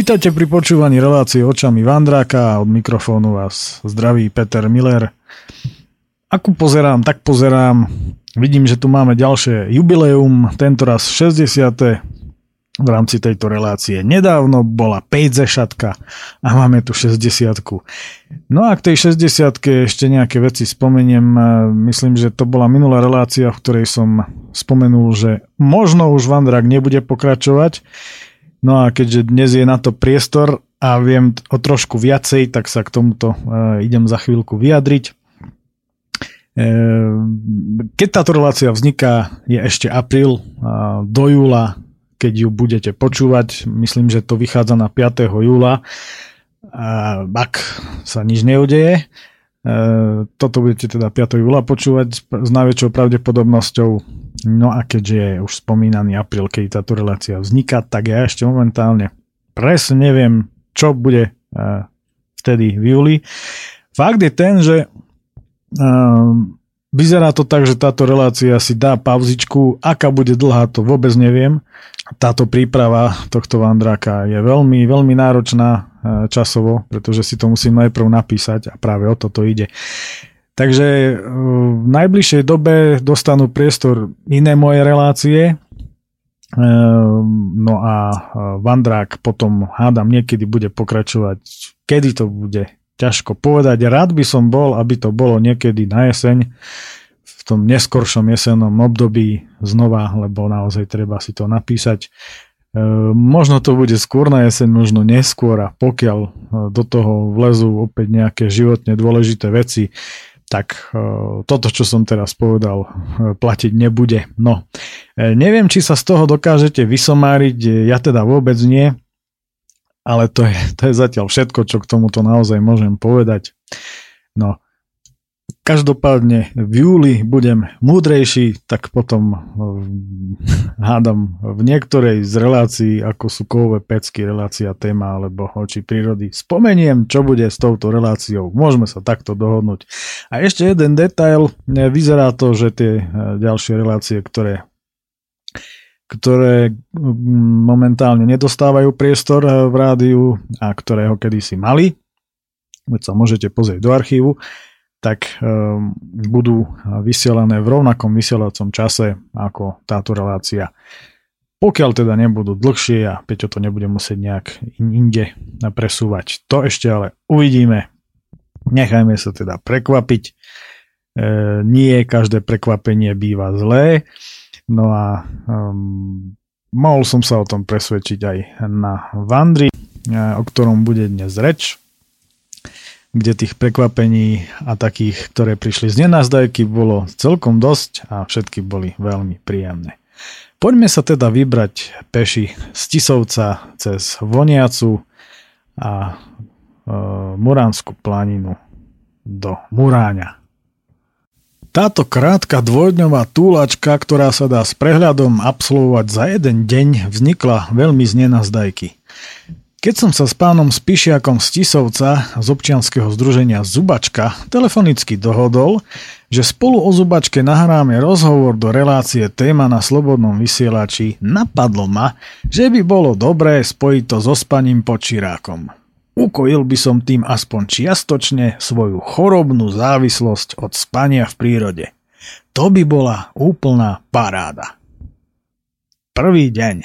Vítajte pri počúvaní relácie očami Vandráka a od mikrofónu vás zdraví Peter Miller. Ako pozerám, tak pozerám. Vidím, že tu máme ďalšie jubileum, tentoraz 60. v rámci tejto relácie. Nedávno bola 5 zešatka a máme tu 60. No a k tej 60 ešte nejaké veci spomeniem. Myslím, že to bola minulá relácia, v ktorej som spomenul, že možno už Vandrák nebude pokračovať. No a keďže dnes je na to priestor a viem o trošku viacej, tak sa k tomuto uh, idem za chvíľku vyjadriť. Uh, keď táto relácia vzniká, je ešte apríl, do júla, keď ju budete počúvať, myslím, že to vychádza na 5. júla, ak sa nič neudeje, toto budete teda 5. júla počúvať s najväčšou pravdepodobnosťou No a keďže je už spomínaný apríl, keď táto relácia vzniká, tak ja ešte momentálne presne neviem, čo bude uh, vtedy v júli. Fakt je ten, že uh, vyzerá to tak, že táto relácia si dá pauzičku. Aká bude dlhá, to vôbec neviem. Táto príprava tohto vandráka je veľmi, veľmi náročná časovo, pretože si to musím najprv napísať a práve o toto ide. Takže e, v najbližšej dobe dostanú priestor iné moje relácie. E, no a e, Vandrák potom hádam niekedy bude pokračovať. Kedy to bude? Ťažko povedať. Rád by som bol, aby to bolo niekedy na jeseň, v tom neskoršom jesennom období znova, lebo naozaj treba si to napísať. Možno to bude skôr na jeseň, možno neskôr a pokiaľ do toho vlezú opäť nejaké životne dôležité veci, tak e, toto, čo som teraz povedal, e, platiť nebude. No, e, neviem, či sa z toho dokážete vysomáriť, ja teda vôbec nie, ale to je, to je zatiaľ všetko, čo k tomuto naozaj môžem povedať. No, Každopádne v júli budem múdrejší, tak potom hádam v niektorej z relácií, ako sú kovové pecky, relácia téma alebo oči prírody, spomeniem, čo bude s touto reláciou. Môžeme sa takto dohodnúť. A ešte jeden detail. Vyzerá to, že tie e, ďalšie relácie, ktoré ktoré momentálne nedostávajú priestor v rádiu a ktoré ho kedysi mali, veď sa môžete pozrieť do archívu, tak um, budú vysielané v rovnakom vysielacom čase ako táto relácia. Pokiaľ teda nebudú dlhšie a Peťo to nebude musieť nejak inde presúvať. To ešte ale uvidíme. Nechajme sa teda prekvapiť. E, nie každé prekvapenie býva zlé. No a um, mohol som sa o tom presvedčiť aj na Vandri, e, o ktorom bude dnes reč kde tých prekvapení a takých, ktoré prišli z nenazdajky, bolo celkom dosť a všetky boli veľmi príjemné. Poďme sa teda vybrať peši z Tisovca cez Voniacu a e, Muránsku planinu do Muráňa. Táto krátka dvojdňová túlačka, ktorá sa dá s prehľadom absolvovať za jeden deň, vznikla veľmi z nenazdajky. Keď som sa s pánom Spišiakom z Tisovca z občianskeho združenia Zubačka telefonicky dohodol, že spolu o Zubačke nahráme rozhovor do relácie téma na Slobodnom vysielači, napadlo ma, že by bolo dobré spojiť to so spaním pod čirákom. Ukojil by som tým aspoň čiastočne svoju chorobnú závislosť od spania v prírode. To by bola úplná paráda. Prvý deň.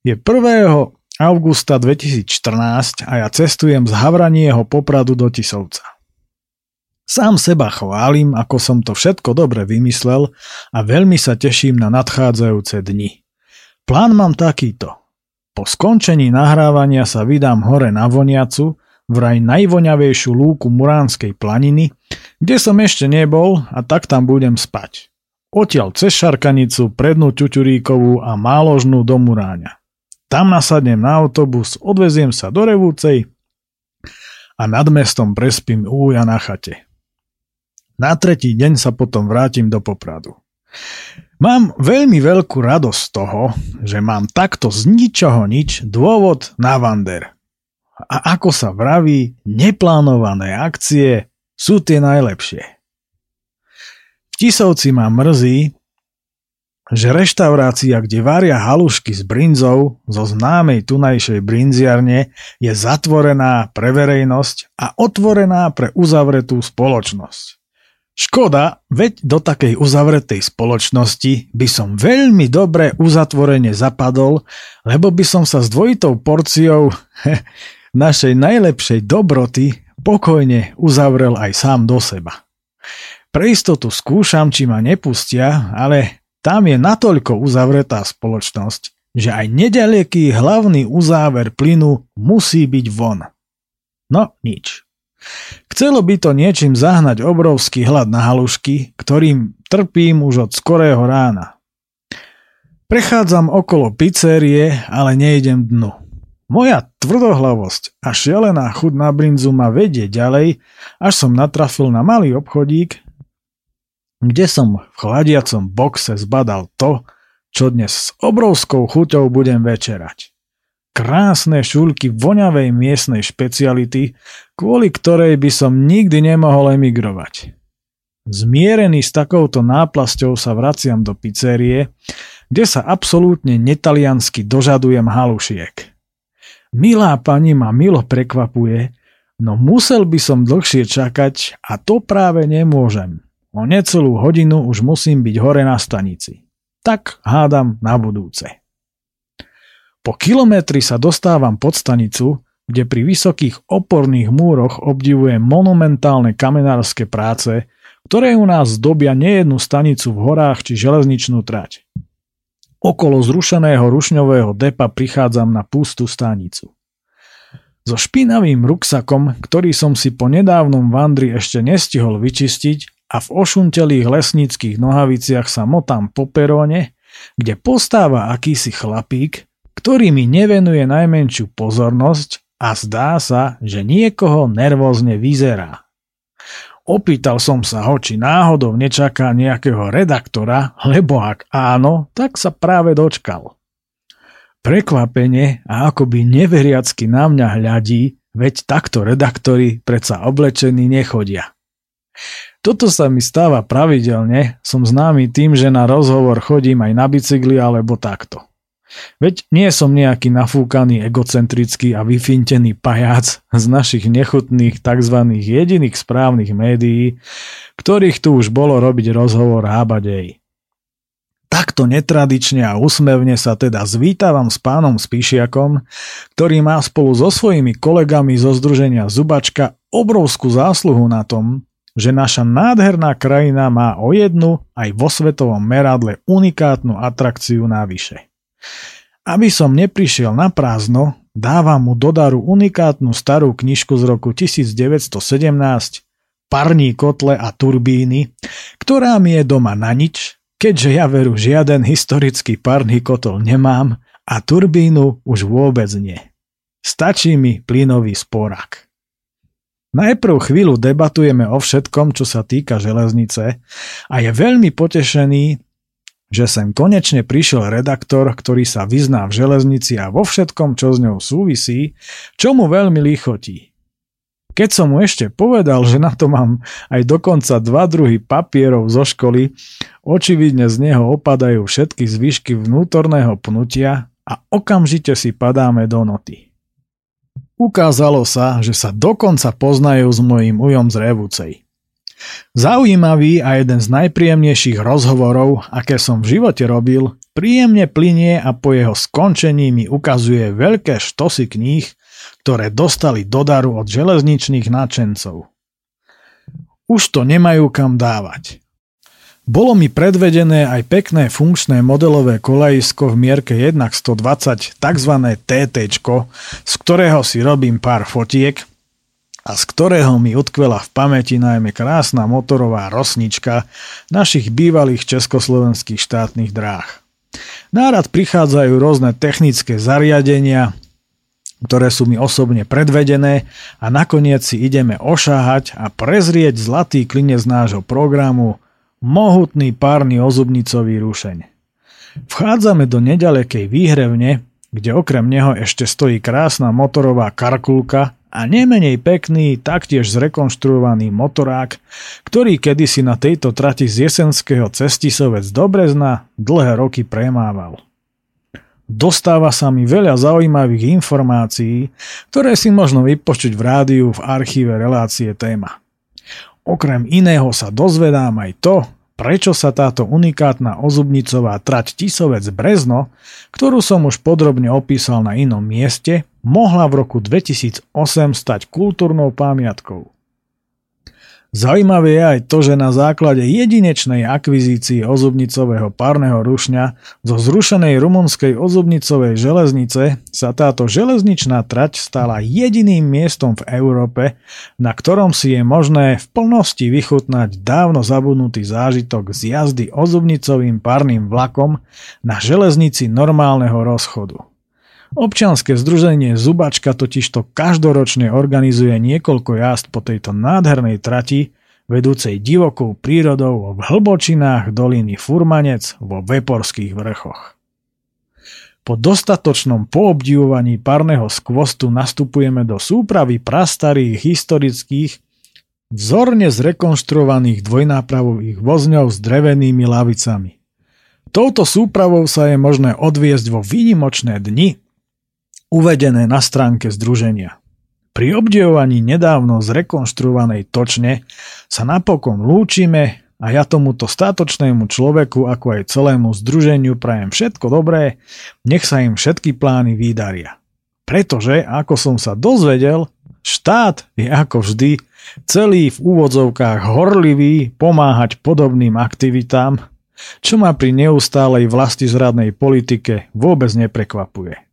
Je 1 augusta 2014 a ja cestujem z Havranieho Popradu do Tisovca. Sám seba chválim, ako som to všetko dobre vymyslel a veľmi sa teším na nadchádzajúce dni. Plán mám takýto. Po skončení nahrávania sa vydám hore na Voniacu, vraj najvoňavejšiu lúku Muránskej planiny, kde som ešte nebol a tak tam budem spať. Odtiaľ cez Šarkanicu, prednú Ťuťuríkovú a Máložnú do Muráňa. Tam nasadnem na autobus, odveziem sa do Revúcej a nad mestom prespím u Uja na chate. Na tretí deň sa potom vrátim do Popradu. Mám veľmi veľkú radosť z toho, že mám takto z ničoho nič dôvod na Vander. A ako sa vraví, neplánované akcie sú tie najlepšie. V Tisovci ma mrzí, že reštaurácia, kde varia halušky s brinzou zo známej tunajšej brinziarne je zatvorená pre verejnosť a otvorená pre uzavretú spoločnosť. Škoda, veď do takej uzavretej spoločnosti by som veľmi dobre uzatvorene zapadol, lebo by som sa s dvojitou porciou našej najlepšej dobroty pokojne uzavrel aj sám do seba. Pre istotu skúšam, či ma nepustia, ale tam je natoľko uzavretá spoločnosť, že aj nedaleký hlavný uzáver plynu musí byť von. No nič. Chcelo by to niečím zahnať obrovský hlad na halušky, ktorým trpím už od skorého rána. Prechádzam okolo pizzerie, ale nejdem dnu. Moja tvrdohlavosť a šialená chud na brinzu ma vedie ďalej, až som natrafil na malý obchodík, kde som v chladiacom boxe zbadal to, čo dnes s obrovskou chuťou budem večerať krásne šúľky voňavej miestnej špeciality, kvôli ktorej by som nikdy nemohol emigrovať. Zmierený s takouto náplasťou sa vraciam do pizzerie, kde sa absolútne netaliansky dožadujem halušiek. Milá pani ma milo prekvapuje, no musel by som dlhšie čakať a to práve nemôžem. O necelú hodinu už musím byť hore na stanici. Tak hádam na budúce. Po kilometri sa dostávam pod stanicu, kde pri vysokých oporných múroch obdivujem monumentálne kamenárske práce, ktoré u nás zdobia nejednú stanicu v horách či železničnú trať. Okolo zrušeného rušňového depa prichádzam na pustú stanicu. So špinavým ruksakom, ktorý som si po nedávnom vandri ešte nestihol vyčistiť a v ošuntelých lesníckých nohaviciach sa motám po peróne, kde postáva akýsi chlapík, ktorý mi nevenuje najmenšiu pozornosť a zdá sa, že niekoho nervózne vyzerá. Opýtal som sa ho, či náhodou nečaká nejakého redaktora, lebo ak áno, tak sa práve dočkal. Prekvapenie a akoby neveriacky na mňa hľadí, veď takto redaktori predsa oblečení nechodia. Toto sa mi stáva pravidelne, som známy tým, že na rozhovor chodím aj na bicykli alebo takto. Veď nie som nejaký nafúkaný, egocentrický a vyfintený pajac z našich nechutných tzv. jediných správnych médií, ktorých tu už bolo robiť rozhovor hábadej. Takto netradične a úsmevne sa teda zvítavam s pánom Spíšiakom, ktorý má spolu so svojimi kolegami zo Združenia Zubačka obrovskú zásluhu na tom, že naša nádherná krajina má o jednu aj vo svetovom meradle unikátnu atrakciu navyše. Aby som neprišiel na prázdno, dávam mu do daru unikátnu starú knižku z roku 1917 Parní kotle a turbíny, ktorá mi je doma na nič, keďže ja veru žiaden historický parný kotol nemám a turbínu už vôbec nie. Stačí mi plynový sporak. Najprv chvíľu debatujeme o všetkom, čo sa týka železnice a je veľmi potešený, že sem konečne prišiel redaktor, ktorý sa vyzná v železnici a vo všetkom, čo s ňou súvisí, čo mu veľmi lichotí. Keď som mu ešte povedal, že na to mám aj dokonca dva druhy papierov zo školy, očividne z neho opadajú všetky zvyšky vnútorného pnutia a okamžite si padáme do noty. Ukázalo sa, že sa dokonca poznajú s mojím ujom z Revúcej. Zaujímavý a jeden z najpríjemnejších rozhovorov, aké som v živote robil, príjemne plinie a po jeho skončení mi ukazuje veľké štosy kníh, ktoré dostali do daru od železničných nadšencov. Už to nemajú kam dávať. Bolo mi predvedené aj pekné funkčné modelové kolejisko v mierke 1 120, tzv. TT, z ktorého si robím pár fotiek – a z ktorého mi utkvela v pamäti najmä krásna motorová rosnička našich bývalých československých štátnych dráh. Nárad prichádzajú rôzne technické zariadenia, ktoré sú mi osobne predvedené a nakoniec si ideme ošáhať a prezrieť zlatý klinec nášho programu mohutný párny ozubnicový rušeň. Vchádzame do nedalekej výhrevne, kde okrem neho ešte stojí krásna motorová karkulka a nemenej pekný, taktiež zrekonštruovaný motorák, ktorý kedysi na tejto trati z Jesenského cestisovec do Brezna dlhé roky premával. Dostáva sa mi veľa zaujímavých informácií, ktoré si možno vypočuť v rádiu v archíve relácie téma. Okrem iného sa dozvedám aj to, prečo sa táto unikátna ozubnicová trať Tisovec Brezno, ktorú som už podrobne opísal na inom mieste, mohla v roku 2008 stať kultúrnou pamiatkou. Zaujímavé je aj to, že na základe jedinečnej akvizície ozubnicového párneho rušňa zo zrušenej rumunskej ozubnicovej železnice sa táto železničná trať stala jediným miestom v Európe, na ktorom si je možné v plnosti vychutnať dávno zabudnutý zážitok z jazdy ozubnicovým párnym vlakom na železnici normálneho rozchodu. Občianske združenie Zubačka totižto každoročne organizuje niekoľko jazd po tejto nádhernej trati, vedúcej divokou prírodou v hlbočinách doliny Furmanec vo Veporských vrchoch. Po dostatočnom poobdivovaní parného skvostu nastupujeme do súpravy prastarých historických, vzorne zrekonštruovaných dvojnápravových vozňov s drevenými lavicami. Touto súpravou sa je možné odviesť vo výnimočné dni, uvedené na stránke združenia. Pri obdivovaní nedávno zrekonštruovanej točne sa napokon lúčime a ja tomuto statočnému človeku ako aj celému združeniu prajem všetko dobré, nech sa im všetky plány vydaria. Pretože, ako som sa dozvedel, štát je ako vždy celý v úvodzovkách horlivý pomáhať podobným aktivitám, čo ma pri neustálej vlastizradnej politike vôbec neprekvapuje.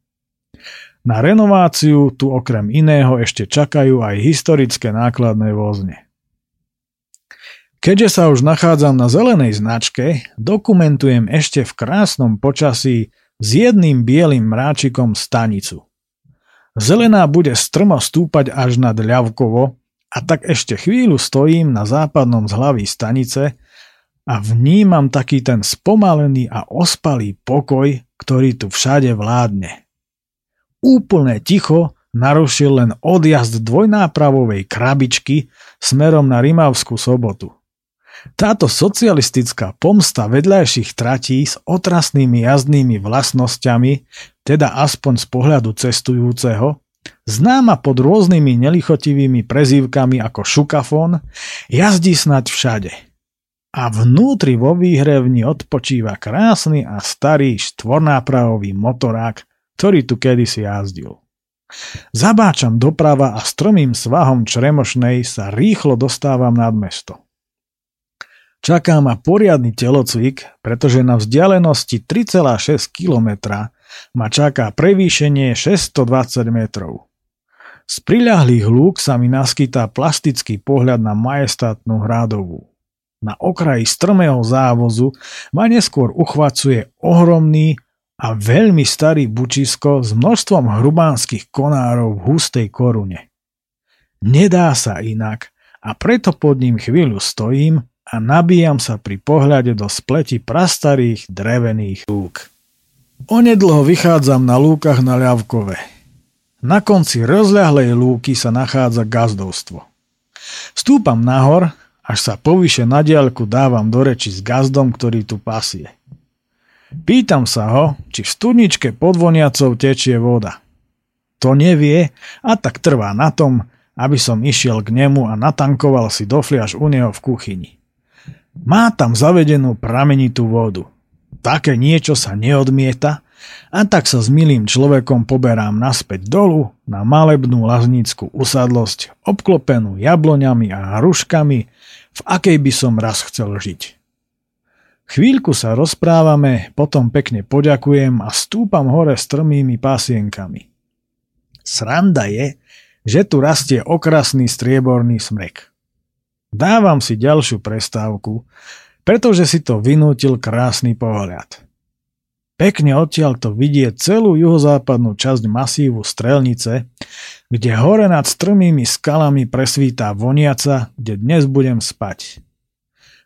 Na renováciu tu okrem iného ešte čakajú aj historické nákladné vozne. Keďže sa už nachádzam na zelenej značke, dokumentujem ešte v krásnom počasí s jedným bielým mráčikom stanicu. Zelená bude strmo stúpať až nad Ľavkovo a tak ešte chvíľu stojím na západnom zhlaví stanice a vnímam taký ten spomalený a ospalý pokoj, ktorý tu všade vládne. Úplné ticho narušil len odjazd dvojnápravovej krabičky smerom na Rimavskú sobotu. Táto socialistická pomsta vedľajších tratí s otrasnými jazdnými vlastnosťami, teda aspoň z pohľadu cestujúceho, známa pod rôznymi nelichotivými prezývkami ako šukafón, jazdí snať všade. A vnútri vo výhrevni odpočíva krásny a starý štvornápravový motorák ktorý tu kedysi jazdil. Zabáčam doprava a stromým svahom Čremošnej sa rýchlo dostávam nad mesto. Čaká ma poriadny telocvik, pretože na vzdialenosti 3,6 km ma čaká prevýšenie 620 metrov. Z priľahlých lúk sa mi naskytá plastický pohľad na majestátnu hradovú. Na okraji strmého závozu ma neskôr uchvacuje ohromný a veľmi starý bučisko s množstvom hrubánskych konárov v hustej korune. Nedá sa inak a preto pod ním chvíľu stojím a nabíjam sa pri pohľade do spleti prastarých drevených lúk. Onedlho vychádzam na lúkach na ľavkove. Na konci rozľahlej lúky sa nachádza gazdovstvo. Stúpam nahor, až sa povyše na diaľku dávam do reči s gazdom, ktorý tu pasie. Pýtam sa ho, či v studničke pod voniacou tečie voda. To nevie a tak trvá na tom, aby som išiel k nemu a natankoval si do fliaž u neho v kuchyni. Má tam zavedenú pramenitú vodu. Také niečo sa neodmieta a tak sa s milým človekom poberám naspäť dolu na malebnú laznícku usadlosť obklopenú jabloňami a hruškami, v akej by som raz chcel žiť. Chvíľku sa rozprávame, potom pekne poďakujem a stúpam hore strmými pásienkami. Sranda je, že tu rastie okrasný strieborný smrek. Dávam si ďalšiu prestávku, pretože si to vynútil krásny pohľad. Pekne odtiaľ to vidie celú juhozápadnú časť masívu Strelnice, kde hore nad strmými skalami presvítá voniaca, kde dnes budem spať.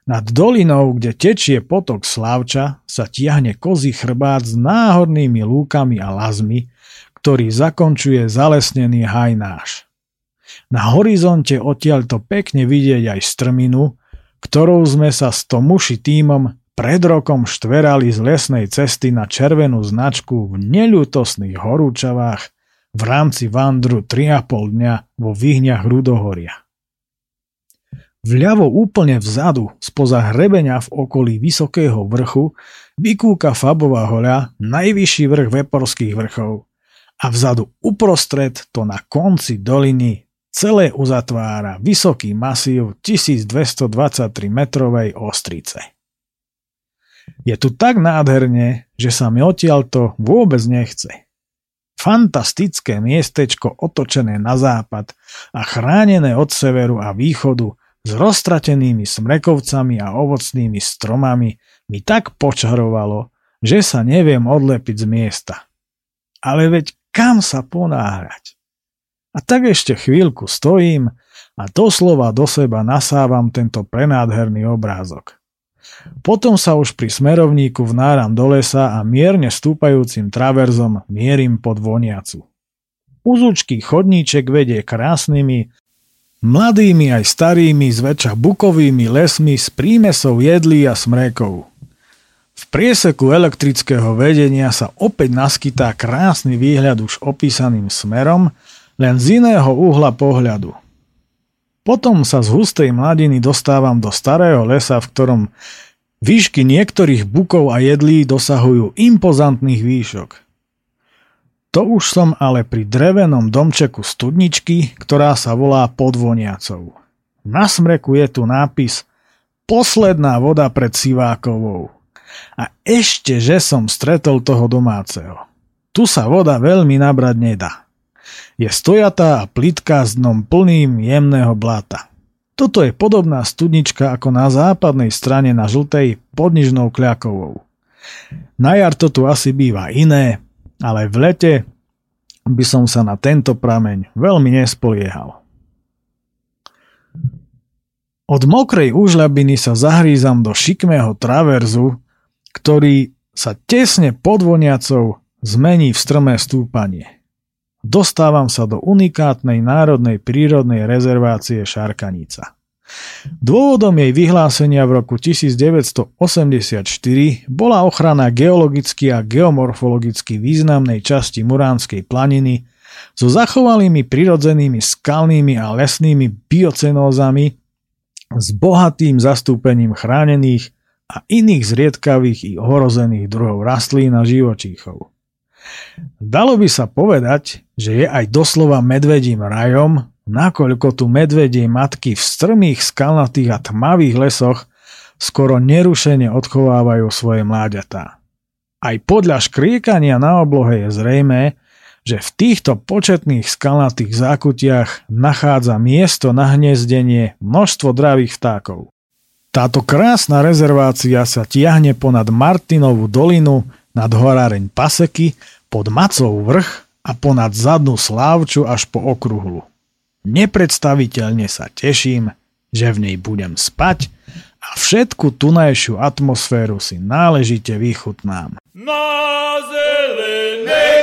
Nad dolinou, kde tečie potok Slavča, sa tiahne kozí chrbát s náhodnými lúkami a lazmi, ktorý zakončuje zalesnený hajnáš. Na horizonte odtiaľ to pekne vidieť aj strminu, ktorou sme sa s tomuši týmom pred rokom štverali z lesnej cesty na červenú značku v neľutosných horúčavách v rámci vandru 3,5 dňa vo vyhňach Rudohoria. Vľavo úplne vzadu, spoza hrebenia v okolí vysokého vrchu, vykúka Fabová hoľa, najvyšší vrch Veporských vrchov a vzadu uprostred to na konci doliny celé uzatvára vysoký masív 1223 metrovej ostrice. Je tu tak nádherne, že sa mi odtiaľto vôbec nechce. Fantastické miestečko otočené na západ a chránené od severu a východu s roztratenými smrekovcami a ovocnými stromami mi tak počarovalo, že sa neviem odlepiť z miesta. Ale veď kam sa ponáhrať? A tak ešte chvíľku stojím a doslova do seba nasávam tento prenádherný obrázok. Potom sa už pri smerovníku vnáram do lesa a mierne stúpajúcim traverzom mierim pod voniacu. Uzúčký chodníček vedie krásnymi, mladými aj starými, zväčša bukovými lesmi s prímesou jedlí a smrekov. V prieseku elektrického vedenia sa opäť naskytá krásny výhľad už opísaným smerom, len z iného uhla pohľadu. Potom sa z hustej mladiny dostávam do starého lesa, v ktorom Výšky niektorých bukov a jedlí dosahujú impozantných výšok. To už som ale pri drevenom domčeku studničky, ktorá sa volá Podvoniacov. Na smreku je tu nápis Posledná voda pred Sivákovou. A ešte, že som stretol toho domáceho. Tu sa voda veľmi nabrať nedá. Je stojatá a plitká s dnom plným jemného blata. Toto je podobná studnička ako na západnej strane na žltej pod Nižnou Kľakovou. Na jar to tu asi býva iné, ale v lete by som sa na tento prameň veľmi nespoliehal. Od mokrej užľabiny sa zahrízam do šikmého traverzu, ktorý sa tesne pod voniacou zmení v strmé stúpanie dostávam sa do unikátnej národnej prírodnej rezervácie Šarkanica. Dôvodom jej vyhlásenia v roku 1984 bola ochrana geologicky a geomorfologicky významnej časti Muránskej planiny so zachovalými prirodzenými skalnými a lesnými biocenózami s bohatým zastúpením chránených a iných zriedkavých i ohrozených druhov rastlín a živočíchov. Dalo by sa povedať, že je aj doslova medvedím rajom, nakoľko tu medvedie matky v strmých skalnatých a tmavých lesoch skoro nerušene odchovávajú svoje mláďatá. Aj podľa škriekania na oblohe je zrejmé, že v týchto početných skalnatých zákutiach nachádza miesto na hniezdenie množstvo dravých vtákov. Táto krásna rezervácia sa tiahne ponad Martinovú dolinu nad horáreň Paseky pod Macov vrch a ponad zadnú Slávču až po okruhlu. Nepredstaviteľne sa teším, že v nej budem spať a všetku tunajšiu atmosféru si náležite vychutnám. Na zelenej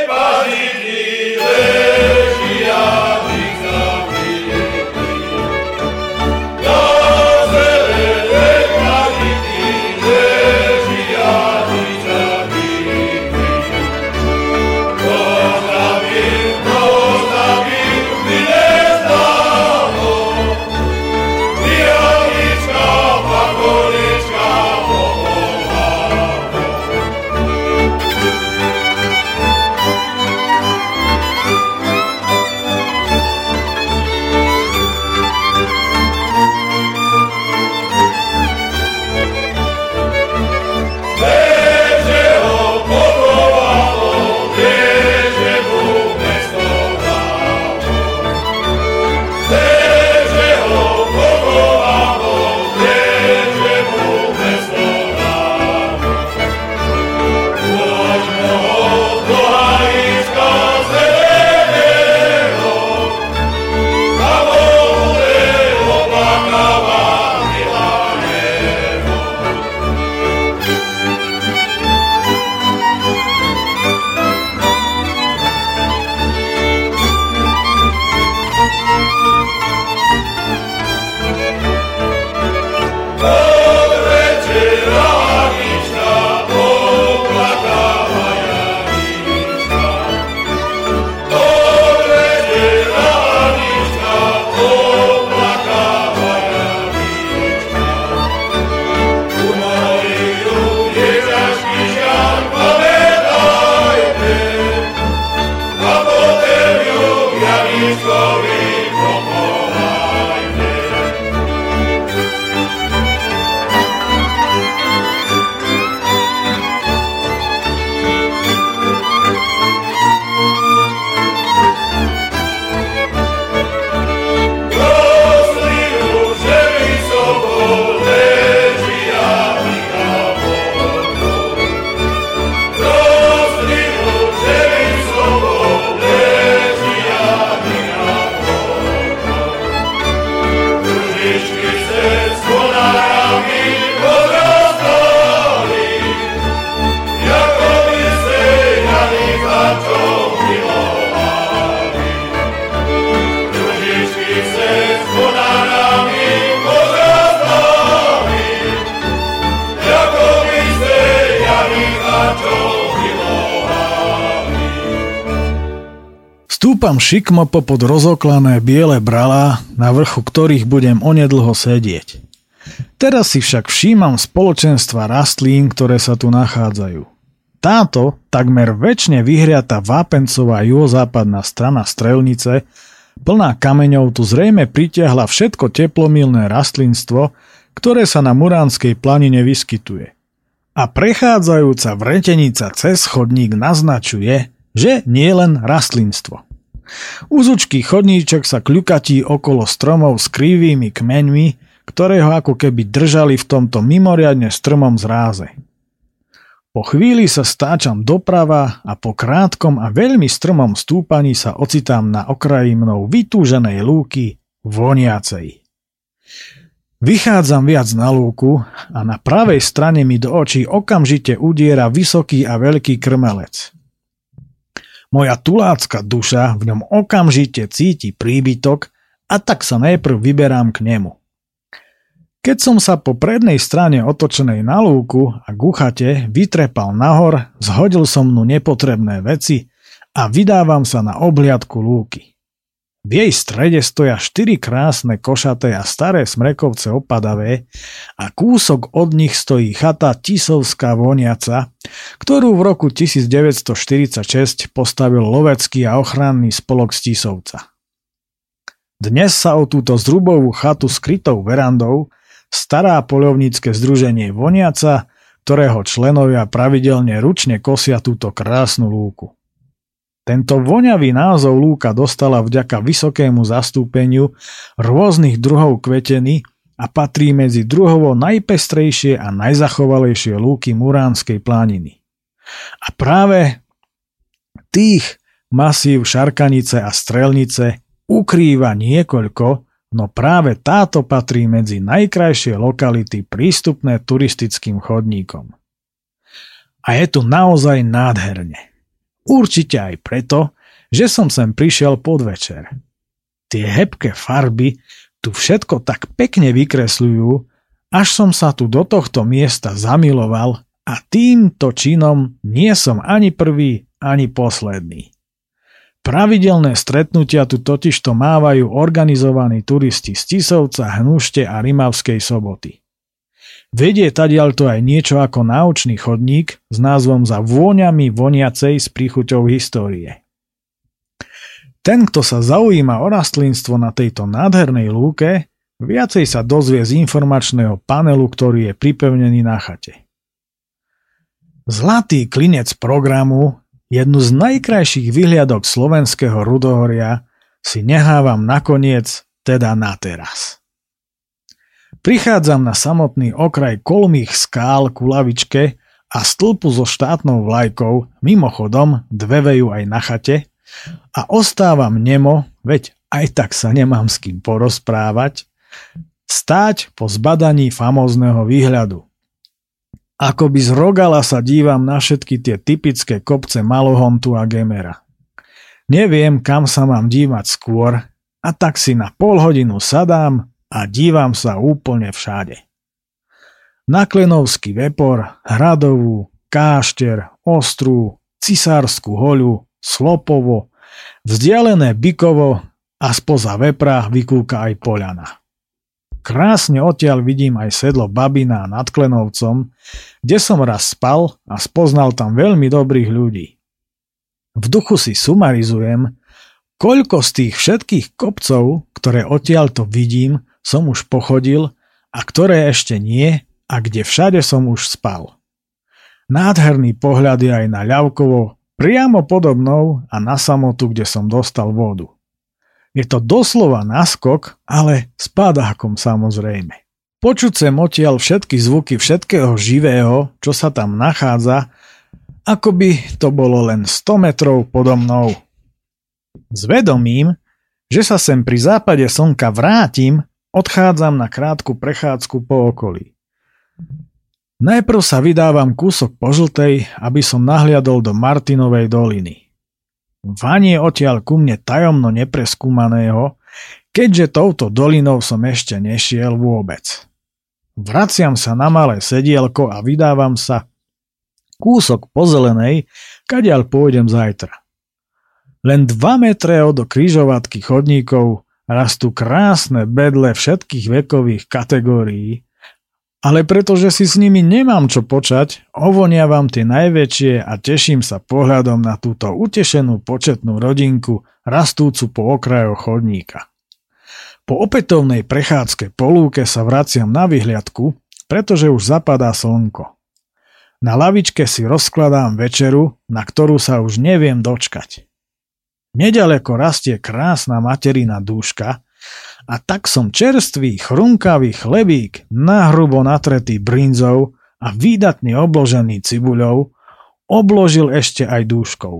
Stúpam šikmo popod rozoklané biele brala, na vrchu ktorých budem onedlho sedieť. Teraz si však všímam spoločenstva rastlín, ktoré sa tu nachádzajú. Táto, takmer väčšine vyhriata vápencová juhozápadná strana strelnice, plná kameňov tu zrejme pritiahla všetko teplomilné rastlinstvo, ktoré sa na Muránskej planine vyskytuje. A prechádzajúca vretenica cez chodník naznačuje, že nie len rastlinstvo. Úzučký chodníček sa kľukatí okolo stromov s krivými kmeňmi, ktoré ho ako keby držali v tomto mimoriadne strmom zráze. Po chvíli sa stáčam doprava a po krátkom a veľmi strmom stúpaní sa ocitám na okraji mnou vytúženej lúky voniacej. Vychádzam viac na lúku a na pravej strane mi do očí okamžite udiera vysoký a veľký krmelec. Moja tulácka duša v ňom okamžite cíti príbytok a tak sa najprv vyberám k nemu. Keď som sa po prednej strane otočenej na lúku a guchate vytrepal nahor, zhodil som mu nepotrebné veci a vydávam sa na obliadku lúky. V jej strede stoja štyri krásne košaté a staré smrekovce opadavé a kúsok od nich stojí chata Tisovská voniaca, ktorú v roku 1946 postavil lovecký a ochranný spolok z Tisovca. Dnes sa o túto zrubovú chatu s krytou verandou stará poľovnícke združenie Voniaca, ktorého členovia pravidelne ručne kosia túto krásnu lúku. Tento voňavý názov lúka dostala vďaka vysokému zastúpeniu rôznych druhov kveteny a patrí medzi druhovo najpestrejšie a najzachovalejšie lúky Muránskej plániny. A práve tých masív Šarkanice a Strelnice ukrýva niekoľko, no práve táto patrí medzi najkrajšie lokality prístupné turistickým chodníkom. A je tu naozaj nádherne. Určite aj preto, že som sem prišiel podvečer. Tie hebké farby tu všetko tak pekne vykresľujú, až som sa tu do tohto miesta zamiloval a týmto činom nie som ani prvý, ani posledný. Pravidelné stretnutia tu totižto mávajú organizovaní turisti z Tisovca, Hnušte a Rimavskej soboty. Vedie tadiaľ to aj niečo ako náučný chodník s názvom za vôňami voniacej s príchuťou histórie. Ten, kto sa zaujíma o rastlinstvo na tejto nádhernej lúke, viacej sa dozvie z informačného panelu, ktorý je pripevnený na chate. Zlatý klinec programu, jednu z najkrajších vyhliadok slovenského rudohoria, si nehávam nakoniec, teda na teraz. Prichádzam na samotný okraj kolmých skál ku lavičke a stĺpu so štátnou vlajkou, mimochodom dvevejú aj na chate, a ostávam nemo, veď aj tak sa nemám s kým porozprávať, stáť po zbadaní famózneho výhľadu. Ako by z rogala sa dívam na všetky tie typické kopce Malohontu a Gemera. Neviem, kam sa mám dívať skôr, a tak si na pol hodinu sadám a dívam sa úplne všade. Naklenovský vepor, hradovú, kášter, ostrú, cisársku hoľu, slopovo, vzdialené bykovo a spoza vepra vykúka aj poľana. Krásne odtiaľ vidím aj sedlo Babina nad Klenovcom, kde som raz spal a spoznal tam veľmi dobrých ľudí. V duchu si sumarizujem, Koľko z tých všetkých kopcov, ktoré odtiaľto vidím, som už pochodil a ktoré ešte nie a kde všade som už spal. Nádherný pohľad je aj na ľavkovo, priamo podobnou a na samotu, kde som dostal vodu. Je to doslova naskok, ale s padákom samozrejme. Počuť sem odtiaľ všetky zvuky všetkého živého, čo sa tam nachádza, ako by to bolo len 100 metrov podo mnou. S že sa sem pri západe slnka vrátim, odchádzam na krátku prechádzku po okolí. Najprv sa vydávam kúsok po žltej, aby som nahliadol do Martinovej doliny. Vanie odtiaľ ku mne tajomno nepreskúmaného, keďže touto dolinou som ešte nešiel vôbec. Vraciam sa na malé sedielko a vydávam sa kúsok po zelenej, kadiaľ pôjdem zajtra. Len 2 metre od krížovatky chodníkov rastú krásne bedle všetkých vekových kategórií, ale pretože si s nimi nemám čo počať, ovoniavam tie najväčšie a teším sa pohľadom na túto utešenú početnú rodinku rastúcu po okrajoch chodníka. Po opätovnej prechádzke po lúke sa vraciam na vyhliadku, pretože už zapadá slnko. Na lavičke si rozkladám večeru, na ktorú sa už neviem dočkať. Nedaleko rastie krásna materina dúška a tak som čerstvý, chrunkavý chlebík, nahrubo natretý brinzou a výdatne obložený cibuľou, obložil ešte aj dúškou.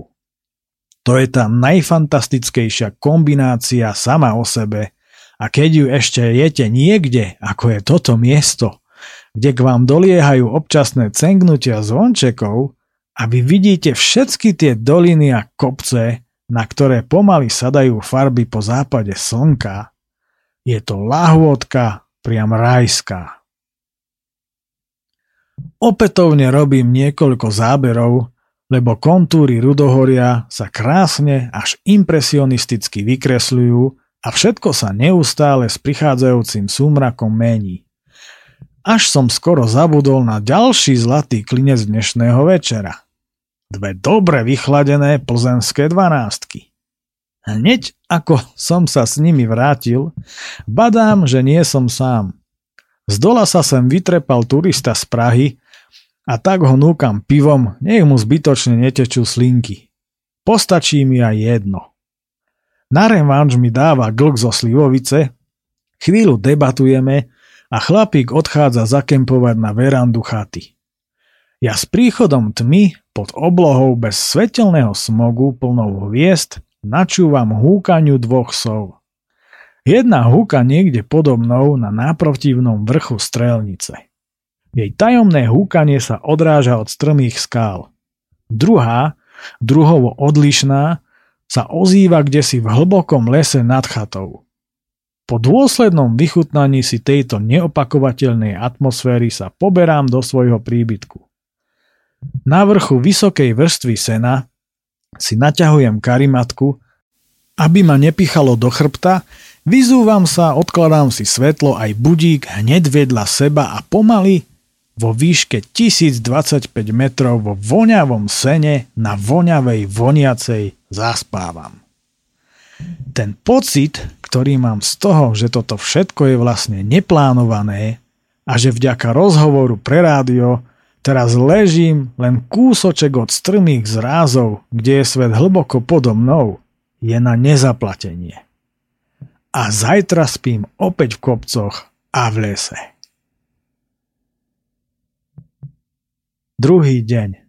To je tá najfantastickejšia kombinácia sama o sebe, a keď ju ešte jete niekde, ako je toto miesto, kde k vám doliehajú občasné cengnutia zvončekov a vy vidíte všetky tie doliny a kopce, na ktoré pomaly sadajú farby po západe slnka, je to lahôdka priam rajská. Opätovne robím niekoľko záberov, lebo kontúry Rudohoria sa krásne až impresionisticky vykresľujú a všetko sa neustále s prichádzajúcim súmrakom mení. Až som skoro zabudol na ďalší zlatý klinec dnešného večera. Dve dobre vychladené plzenské dvanástky. Hneď ako som sa s nimi vrátil, badám, že nie som sám. Z dola sa sem vytrepal turista z Prahy a tak ho núkam pivom, nech mu zbytočne netečú slinky. Postačí mi aj jedno. Na revanš mi dáva glk zo slivovice, chvíľu debatujeme a chlapík odchádza zakempovať na verandu chaty. Ja s príchodom tmy pod oblohou bez svetelného smogu plnou hviezd načúvam húkaniu dvoch sov. Jedna húka niekde podobnou na náprotivnom vrchu strelnice. Jej tajomné húkanie sa odráža od strmých skál. Druhá, druhovo odlišná, sa ozýva kde si v hlbokom lese nad chatou. Po dôslednom vychutnaní si tejto neopakovateľnej atmosféry sa poberám do svojho príbytku. Na vrchu vysokej vrstvy sena si naťahujem karimatku, aby ma nepichalo do chrbta, vyzúvam sa, odkladám si svetlo aj budík hneď vedľa seba a pomaly vo výške 1025 metrov vo voňavom sene na voňavej voniacej zaspávam. Ten pocit, ktorý mám z toho, že toto všetko je vlastne neplánované a že vďaka rozhovoru pre rádio teraz ležím len kúsoček od strmých zrázov, kde je svet hlboko podo mnou, je na nezaplatenie. A zajtra spím opäť v kopcoch a v lese. Druhý deň.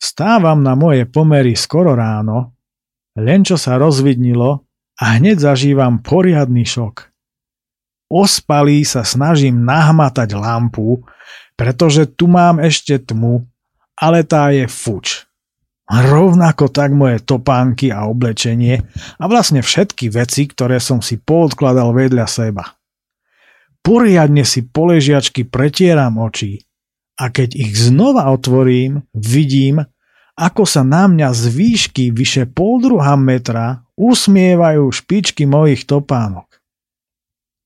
Vstávam na moje pomery skoro ráno, len čo sa rozvidnilo a hneď zažívam poriadny šok. Ospalý sa snažím nahmatať lampu, pretože tu mám ešte tmu, ale tá je fuč. Rovnako tak moje topánky a oblečenie a vlastne všetky veci, ktoré som si poodkladal vedľa seba. Poriadne si poležiačky pretieram oči a keď ich znova otvorím, vidím, ako sa na mňa z výšky vyše pol metra usmievajú špičky mojich topánok.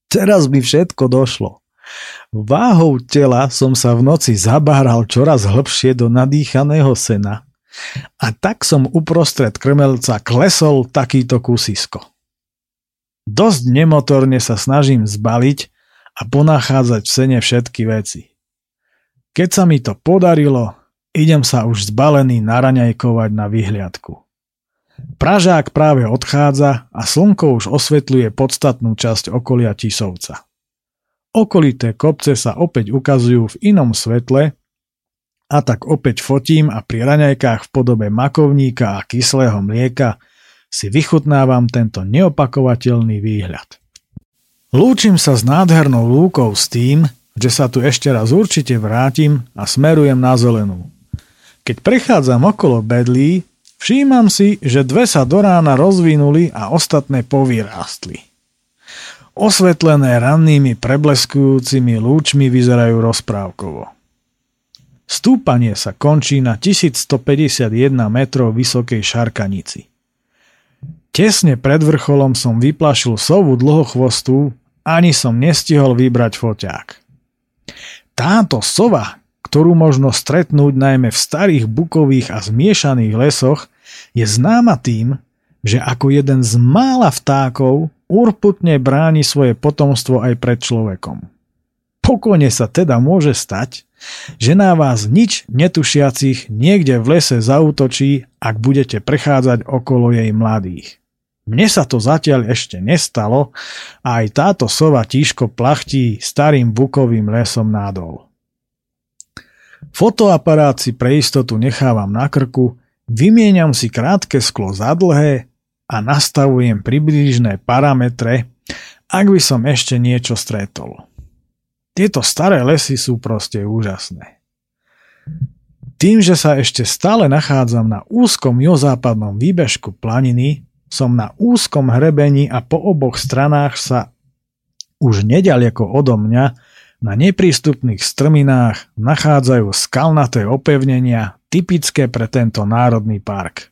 Teraz by všetko došlo. Váhou tela som sa v noci zabáral čoraz hlbšie do nadýchaného sena A tak som uprostred krmelca klesol takýto kusisko. Dosť nemotorne sa snažím zbaliť a ponachádzať v sene všetky veci. Keď sa mi to podarilo, idem sa už zbalený naraňajkovať na vyhliadku. Pražák práve odchádza a slnko už osvetľuje podstatnú časť okolia Tisovca. Okolité kopce sa opäť ukazujú v inom svetle a tak opäť fotím a pri raňajkách v podobe makovníka a kyslého mlieka si vychutnávam tento neopakovateľný výhľad. Lúčim sa s nádhernou lúkou s tým, že sa tu ešte raz určite vrátim a smerujem na zelenú. Keď prechádzam okolo bedlí, všímam si, že dve sa do rána rozvinuli a ostatné povyrástli. Osvetlené rannými prebleskujúcimi lúčmi vyzerajú rozprávkovo. Stúpanie sa končí na 1151 metrov vysokej šarkanici. Tesne pred vrcholom som vyplašil sovu dlhochvostu, ani som nestihol vybrať foťák. Táto sova, ktorú možno stretnúť najmä v starých bukových a zmiešaných lesoch, je známa tým, že ako jeden z mála vtákov urputne bráni svoje potomstvo aj pred človekom. Pokojne sa teda môže stať, že na vás nič netušiacich niekde v lese zautočí, ak budete prechádzať okolo jej mladých. Mne sa to zatiaľ ešte nestalo a aj táto sova tížko plachtí starým bukovým lesom nádol. Fotoaparát si pre istotu nechávam na krku, vymieňam si krátke sklo za dlhé a nastavujem približné parametre, ak by som ešte niečo stretol. Tieto staré lesy sú proste úžasné. Tým, že sa ešte stále nachádzam na úzkom juhozápadnom výbežku planiny, som na úzkom hrebení a po oboch stranách sa už nedaleko odo mňa na neprístupných strminách nachádzajú skalnaté opevnenia typické pre tento národný park.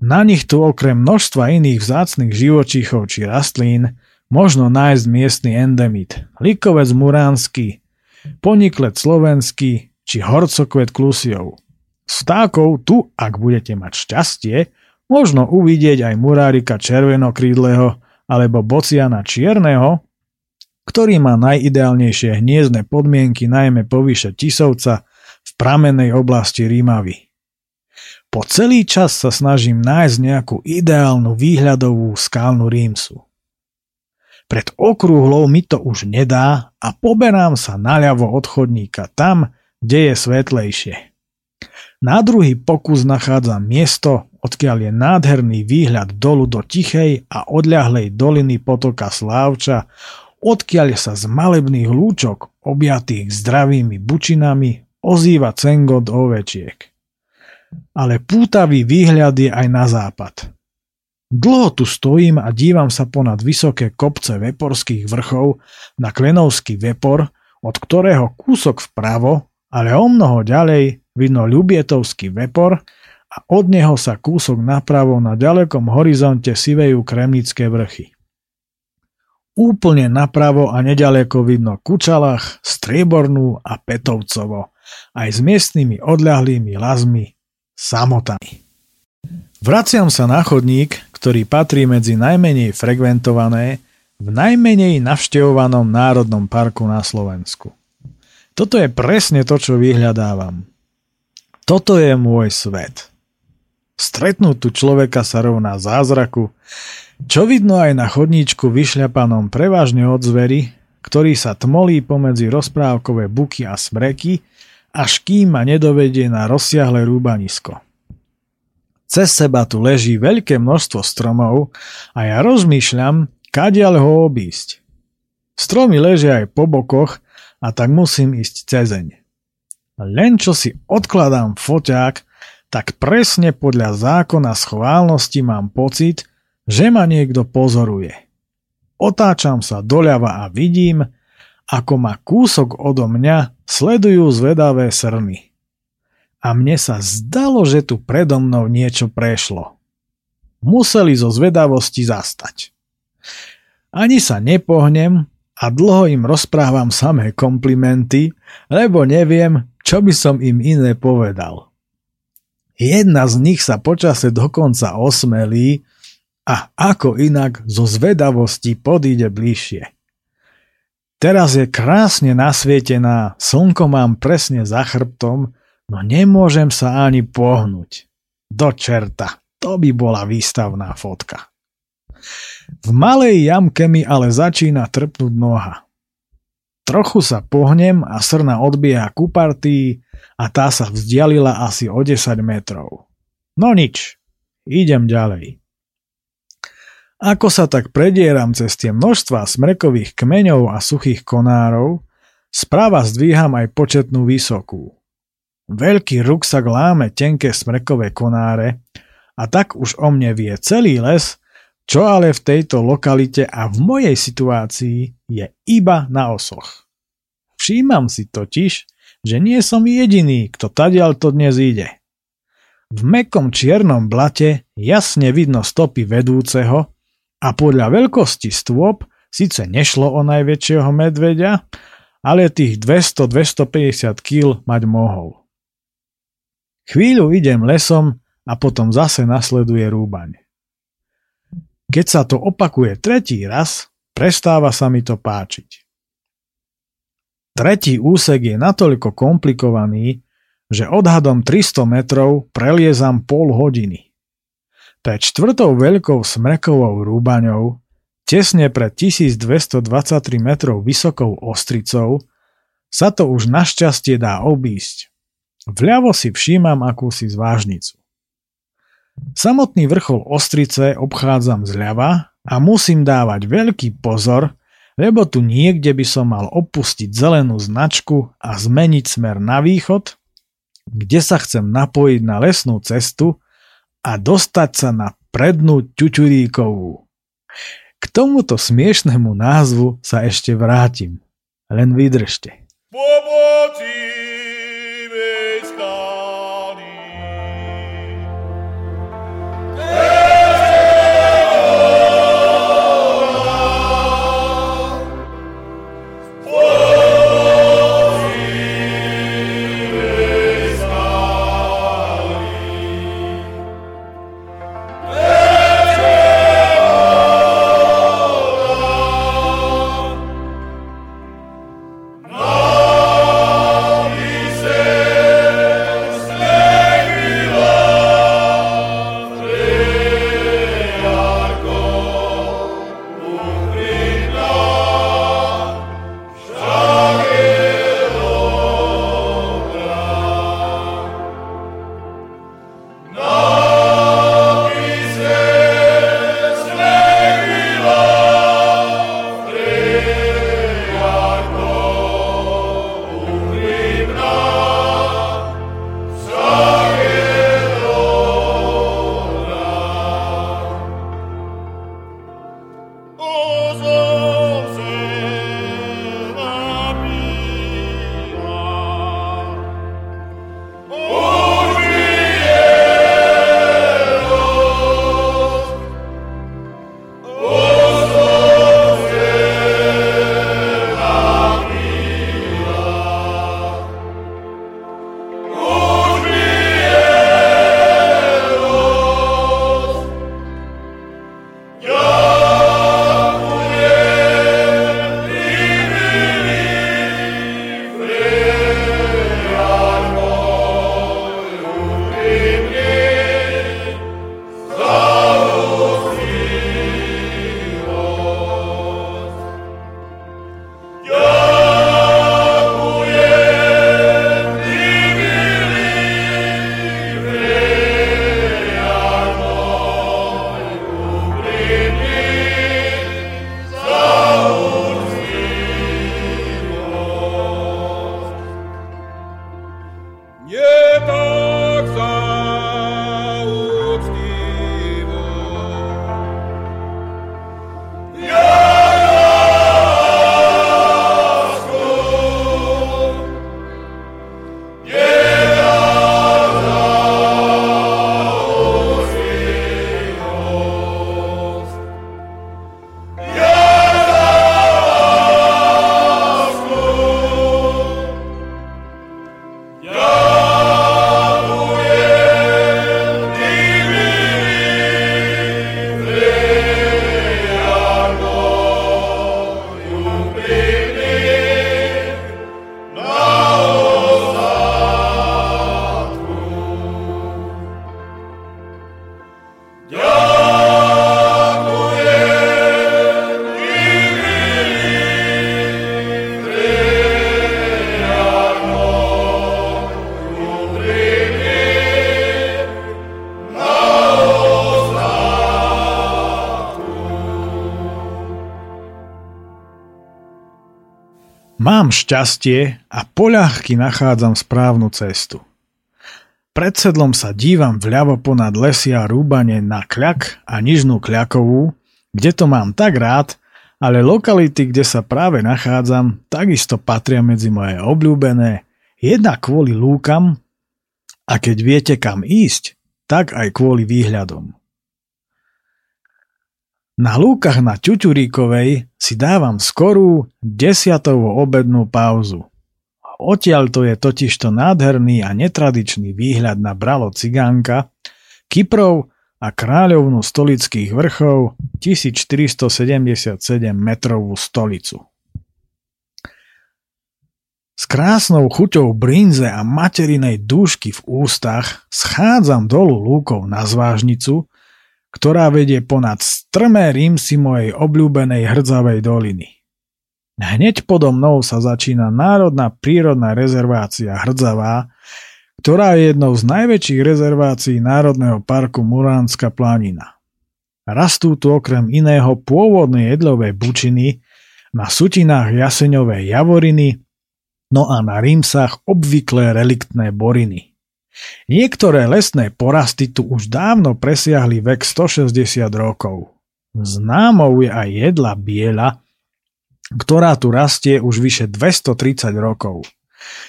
Na nich tu okrem množstva iných vzácnych živočíchov či rastlín možno nájsť miestny endemit, likovec muránsky, poniklet slovenský či horcokvet klusiov. Vtákov tu, ak budete mať šťastie, Možno uvidieť aj murárika červenokrídleho alebo bociana čierneho, ktorý má najideálnejšie hniezdne podmienky najmä povyše Tisovca v pramenej oblasti Rímavy. Po celý čas sa snažím nájsť nejakú ideálnu výhľadovú skálnu rímsu. Pred okrúhlou mi to už nedá a poberám sa naľavo od chodníka tam, kde je svetlejšie. Na druhý pokus nachádzam miesto, odkiaľ je nádherný výhľad dolu do tichej a odľahlej doliny potoka Slávča, odkiaľ sa z malebných lúčok, objatých zdravými bučinami, ozýva cengot ovečiek. Ale pútavý výhľad je aj na západ. Dlho tu stojím a dívam sa ponad vysoké kopce veporských vrchov na Klenovský vepor, od ktorého kúsok vpravo, ale o mnoho ďalej vidno Ľubietovský vepor, a od neho sa kúsok napravo na ďalekom horizonte sivejú kremnické vrchy. Úplne napravo a nedaleko vidno Kučalach, Striebornú a Petovcovo, aj s miestnymi odľahlými lazmi samotami. Vraciam sa na chodník, ktorý patrí medzi najmenej frekventované v najmenej navštevovanom národnom parku na Slovensku. Toto je presne to, čo vyhľadávam. Toto je môj svet. Stretnúť tu človeka sa rovná zázraku, čo vidno aj na chodníčku vyšľapanom prevažne od zvery, ktorý sa tmolí pomedzi rozprávkové buky a smreky, až kým ma nedovedie na rozsiahle rúbanisko. Cez seba tu leží veľké množstvo stromov a ja rozmýšľam, kadiaľ ho obísť. Stromy ležia aj po bokoch a tak musím ísť cezeň. Len čo si odkladám foťák, tak presne podľa zákona schválnosti mám pocit, že ma niekto pozoruje. Otáčam sa doľava a vidím, ako ma kúsok odo mňa sledujú zvedavé srny. A mne sa zdalo, že tu predo mnou niečo prešlo. Museli zo zvedavosti zastať. Ani sa nepohnem a dlho im rozprávam samé komplimenty, lebo neviem, čo by som im iné povedal. Jedna z nich sa počase dokonca osmelí a ako inak zo zvedavosti podíde bližšie. Teraz je krásne nasvietená, slnko mám presne za chrbtom, no nemôžem sa ani pohnúť. Do čerta, to by bola výstavná fotka. V malej jamke mi ale začína trpnúť noha. Trochu sa pohnem a srna odbieha ku partii a tá sa vzdialila asi o 10 metrov. No nič, idem ďalej. Ako sa tak predieram cez tie množstva smrekových kmeňov a suchých konárov, správa zdvíham aj početnú vysokú. Veľký ruksak láme tenké smrekové konáre a tak už o mne vie celý les, čo ale v tejto lokalite a v mojej situácii je iba na osoch. Všímam si totiž, že nie som jediný, kto tadiaľ to dnes ide. V mekom čiernom blate jasne vidno stopy vedúceho, a podľa veľkosti stôp síce nešlo o najväčšieho medveďa, ale tých 200-250 kg mať mohol. Chvíľu idem lesom a potom zase nasleduje rúbaň. Keď sa to opakuje tretí raz, prestáva sa mi to páčiť. Tretí úsek je natoľko komplikovaný, že odhadom 300 metrov preliezam pol hodiny. Pred štvrtou veľkou smrekovou rúbaňou, tesne pred 1223 metrov vysokou ostricou, sa to už našťastie dá obísť. Vľavo si všímam akúsi zvážnicu. Samotný vrchol Ostrice obchádzam zľava a musím dávať veľký pozor, lebo tu niekde by som mal opustiť zelenú značku a zmeniť smer na východ, kde sa chcem napojiť na lesnú cestu, a dostať sa na prednú ťuťuríkovú. K tomuto smiešnemu názvu sa ešte vrátim. Len vydržte. Pomoci! Šťastie a poľahky nachádzam správnu cestu. Pred sedlom sa dívam vľavo ponad lesia rúbanie na kľak a nižnú kľakovú, kde to mám tak rád, ale lokality, kde sa práve nachádzam, takisto patria medzi moje obľúbené, jedna kvôli lúkam a keď viete kam ísť, tak aj kvôli výhľadom. Na lúkach na Ťuťuríkovej si dávam skorú desiatovú obednú pauzu. Odtiaľ to je totižto nádherný a netradičný výhľad na bralo Cigánka, Kyprov a kráľovnú stolických vrchov 1477 metrovú stolicu. S krásnou chuťou brinze a materinej dúšky v ústach schádzam dolu lúkov na zvážnicu, ktorá vedie ponad strmé rímsy mojej obľúbenej hrdzavej doliny. Hneď podo mnou sa začína Národná prírodná rezervácia Hrdzavá, ktorá je jednou z najväčších rezervácií Národného parku Muránska planina. Rastú tu okrem iného pôvodné jedlové bučiny, na sutinách jaseňové javoriny, no a na rímsach obvyklé reliktné boriny. Niektoré lesné porasty tu už dávno presiahli vek 160 rokov. Známou je aj jedla biela, ktorá tu rastie už vyše 230 rokov.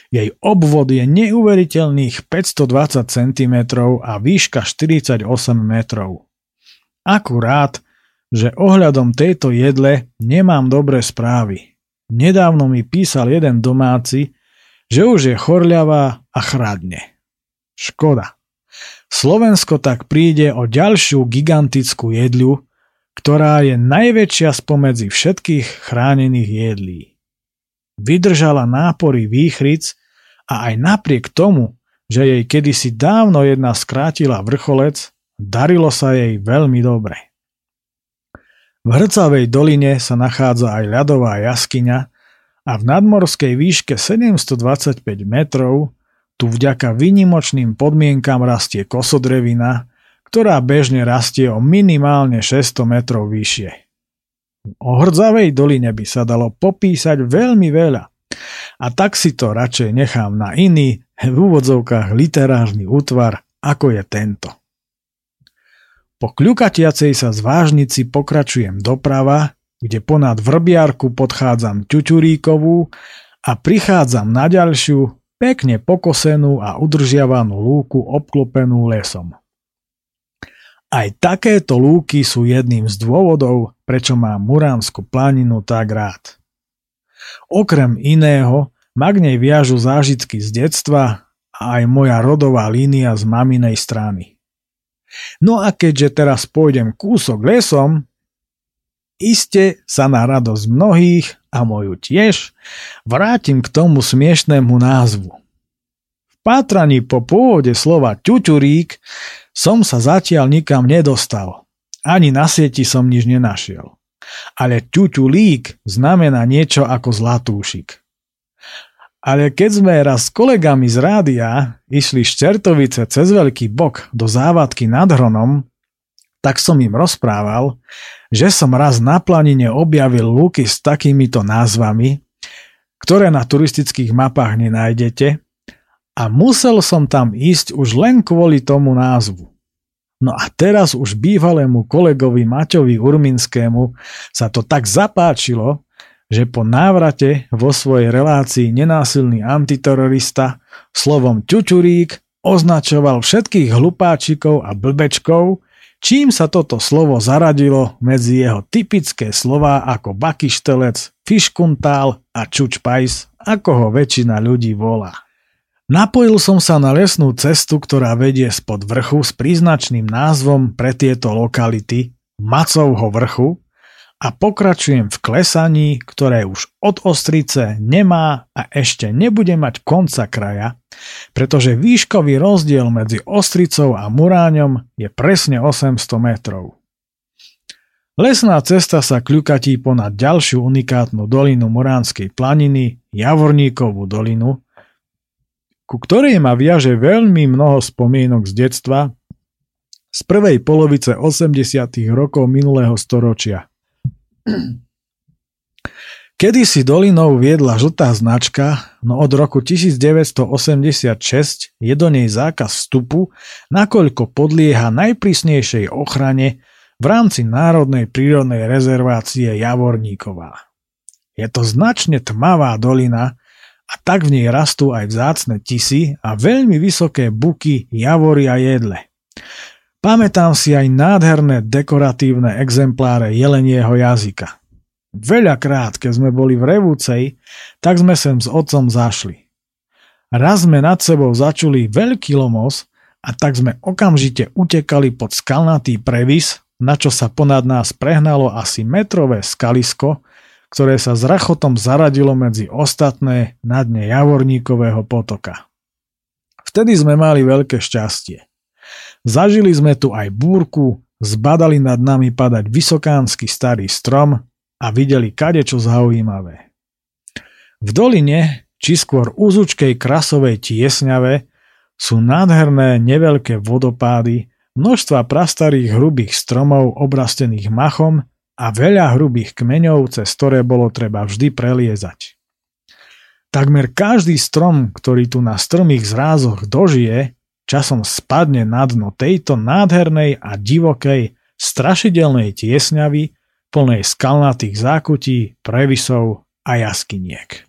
Jej obvod je neuveriteľných 520 cm a výška 48 metrov. Akurát, že ohľadom tejto jedle nemám dobré správy. Nedávno mi písal jeden domáci, že už je chorľavá a chradne. Škoda. Slovensko tak príde o ďalšiu gigantickú jedľu, ktorá je najväčšia spomedzi všetkých chránených jedlí vydržala nápory výchric a aj napriek tomu, že jej kedysi dávno jedna skrátila vrcholec, darilo sa jej veľmi dobre. V Hrcavej doline sa nachádza aj ľadová jaskyňa a v nadmorskej výške 725 metrov tu vďaka výnimočným podmienkam rastie kosodrevina, ktorá bežne rastie o minimálne 600 metrov vyššie. O hrdzavej doline by sa dalo popísať veľmi veľa. A tak si to radšej nechám na iný, v úvodzovkách literárny útvar, ako je tento. Po kľukatiacej sa zvážnici pokračujem doprava, kde ponad vrbiarku podchádzam Ťuťuríkovú a prichádzam na ďalšiu, pekne pokosenú a udržiavanú lúku obklopenú lesom. Aj takéto lúky sú jedným z dôvodov, prečo mám Muránsku planinu tak rád. Okrem iného ma k nej viažu zážitky z detstva a aj moja rodová línia z maminej strany. No a keďže teraz pôjdem kúsok lesom, iste sa na radosť mnohých a moju tiež vrátim k tomu smiešnému názvu. V pátraní po pôvode slova ťuťurík som sa zatiaľ nikam nedostal. Ani na sieti som nič nenašiel. Ale ťuťulík znamená niečo ako zlatúšik. Ale keď sme raz s kolegami z rádia išli z Čertovice cez Veľký bok do závadky nad Hronom, tak som im rozprával, že som raz na planine objavil lúky s takýmito názvami, ktoré na turistických mapách nenájdete a musel som tam ísť už len kvôli tomu názvu. No a teraz už bývalému kolegovi Maťovi Urminskému sa to tak zapáčilo, že po návrate vo svojej relácii nenásilný antiterorista slovom ťučurík označoval všetkých hlupáčikov a blbečkov, čím sa toto slovo zaradilo medzi jeho typické slová ako bakyštelec, fiškuntál a čučpajs, ako ho väčšina ľudí volá. Napojil som sa na lesnú cestu, ktorá vedie spod vrchu s príznačným názvom pre tieto lokality Macovho vrchu a pokračujem v klesaní, ktoré už od Ostrice nemá a ešte nebude mať konca kraja, pretože výškový rozdiel medzi Ostricou a Muráňom je presne 800 metrov. Lesná cesta sa kľukatí ponad ďalšiu unikátnu dolinu Muránskej planiny, Javorníkovú dolinu, ku ktorej ma viaže veľmi mnoho spomienok z detstva z prvej polovice 80. rokov minulého storočia. Kedy si dolinou viedla žltá značka, no od roku 1986 je do nej zákaz vstupu, nakoľko podlieha najprísnejšej ochrane v rámci Národnej prírodnej rezervácie Javorníková. Je to značne tmavá dolina a tak v nej rastú aj vzácne tisy a veľmi vysoké buky, javory a jedle. Pamätám si aj nádherné dekoratívne exempláre jelenieho jazyka. Veľakrát, keď sme boli v Revúcej, tak sme sem s otcom zašli. Raz sme nad sebou začuli veľký lomos a tak sme okamžite utekali pod skalnatý previs, na čo sa ponad nás prehnalo asi metrové skalisko, ktoré sa s rachotom zaradilo medzi ostatné na dne Javorníkového potoka. Vtedy sme mali veľké šťastie. Zažili sme tu aj búrku, zbadali nad nami padať vysokánsky starý strom a videli kadečo zaujímavé. V doline, či skôr úzučkej krasovej tiesňave, sú nádherné neveľké vodopády, množstva prastarých hrubých stromov obrastených machom a veľa hrubých kmeňov, cez ktoré bolo treba vždy preliezať. Takmer každý strom, ktorý tu na strmých zrázoch dožije, časom spadne na dno tejto nádhernej a divokej, strašidelnej tiesňavy plnej skalnatých zákutí, previsov a jaskyniek.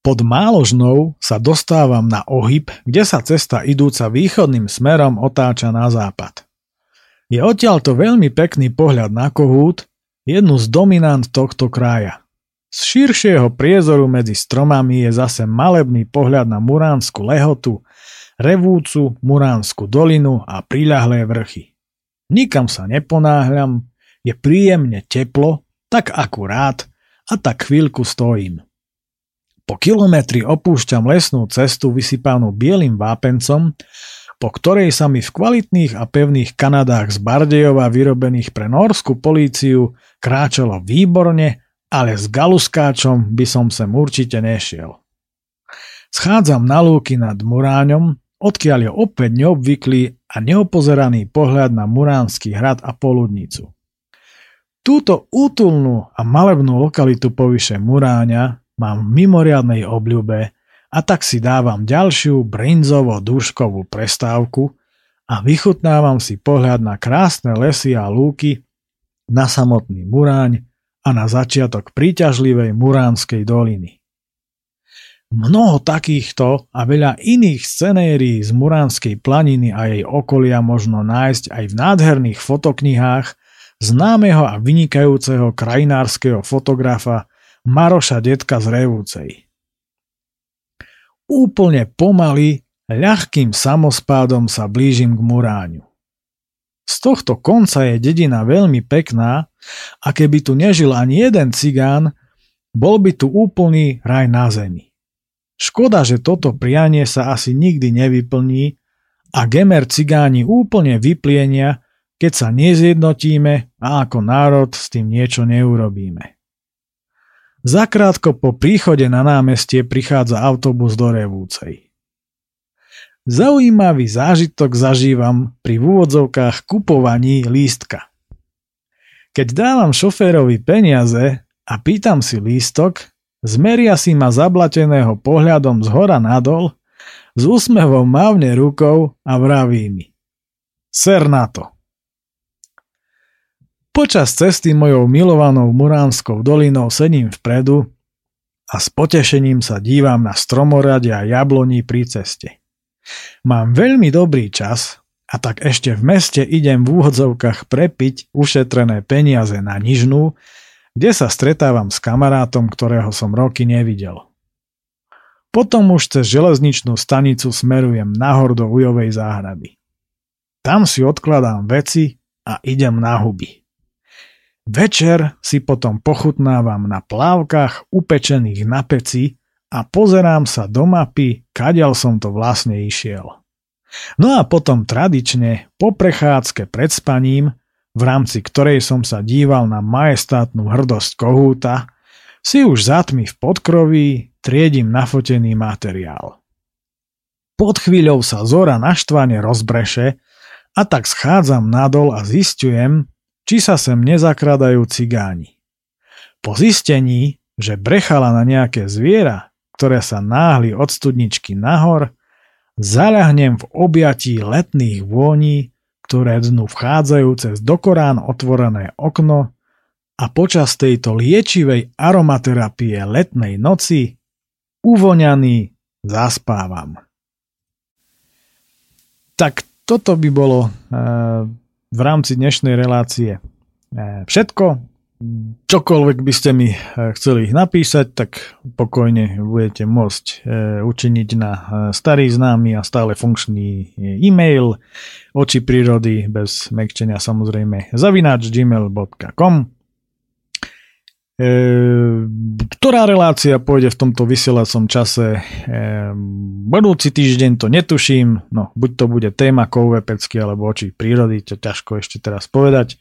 Pod Máložnou sa dostávam na ohyb, kde sa cesta idúca východným smerom otáča na západ. Je odtiaľto veľmi pekný pohľad na Kohút, jednu z dominant tohto kraja. Z širšieho priezoru medzi stromami je zase malebný pohľad na Muránsku lehotu, revúcu Muránsku dolinu a priľahlé vrchy. Nikam sa neponáhľam, je príjemne teplo, tak akurát a tak chvíľku stojím. Po kilometri opúšťam lesnú cestu vysypanú bielým vápencom, po ktorej sa mi v kvalitných a pevných kanadách z Bardejova vyrobených pre norskú políciu kráčalo výborne, ale s galuskáčom by som sem určite nešiel. Schádzam na lúky nad Muráňom, odkiaľ je opäť neobvyklý a neopozeraný pohľad na Muránsky hrad a poludnicu. Túto útulnú a malebnú lokalitu povyše Muráňa mám v mimoriadnej obľúbe a tak si dávam ďalšiu brinzovo-duškovú prestávku a vychutnávam si pohľad na krásne lesy a lúky, na samotný Muráň a na začiatok príťažlivej Muránskej doliny. Mnoho takýchto a veľa iných scenérií z Muránskej planiny a jej okolia možno nájsť aj v nádherných fotoknihách známeho a vynikajúceho krajinárskeho fotografa Maroša Detka z Revúcej. Úplne pomaly, ľahkým samospádom sa blížim k Muráňu. Z tohto konca je dedina veľmi pekná a keby tu nežil ani jeden cigán, bol by tu úplný raj na zemi. Škoda, že toto prianie sa asi nikdy nevyplní a gemer cigáni úplne vyplienia keď sa nezjednotíme a ako národ s tým niečo neurobíme. Zakrátko po príchode na námestie prichádza autobus do Revúcej. Zaujímavý zážitok zažívam pri úvodzovkách kupovaní lístka. Keď dávam šoférovi peniaze a pýtam si lístok, zmeria si ma zablateného pohľadom z hora nadol, s úsmevom mávne rukou a vraví mi. Ser na to. Počas cesty mojou milovanou Muránskou dolinou sedím vpredu a s potešením sa dívam na stromoradia a jabloní pri ceste. Mám veľmi dobrý čas a tak ešte v meste idem v úhodzovkách prepiť ušetrené peniaze na nižnú, kde sa stretávam s kamarátom, ktorého som roky nevidel. Potom už cez železničnú stanicu smerujem nahor do Ujovej záhrady. Tam si odkladám veci a idem na huby. Večer si potom pochutnávam na plávkach upečených na peci a pozerám sa do mapy, kadiaľ som to vlastne išiel. No a potom tradične po prechádzke pred spaním, v rámci ktorej som sa díval na majestátnu hrdosť kohúta, si už zatmi v podkroví triedím nafotený materiál. Pod chvíľou sa zora naštvane rozbreše a tak schádzam nadol a zistujem, či sa sem nezakradajú cigáni. Po zistení, že brechala na nejaké zviera, ktoré sa náhli od studničky nahor, zaľahnem v objatí letných vôní, ktoré dnu vchádzajú cez dokorán otvorené okno a počas tejto liečivej aromaterapie letnej noci uvoňaný zaspávam. Tak toto by bolo e, v rámci dnešnej relácie e, všetko čokoľvek by ste mi eh, chceli napísať, tak pokojne budete môcť eh, učiniť na eh, starý známy a stále funkčný e-mail oči prírody bez mekčenia samozrejme zavináč gmail.com ktorá relácia pôjde v tomto vysielacom čase? Budúci týždeň to netuším. No buď to bude téma kouve alebo oči prírody to ťažko ešte teraz povedať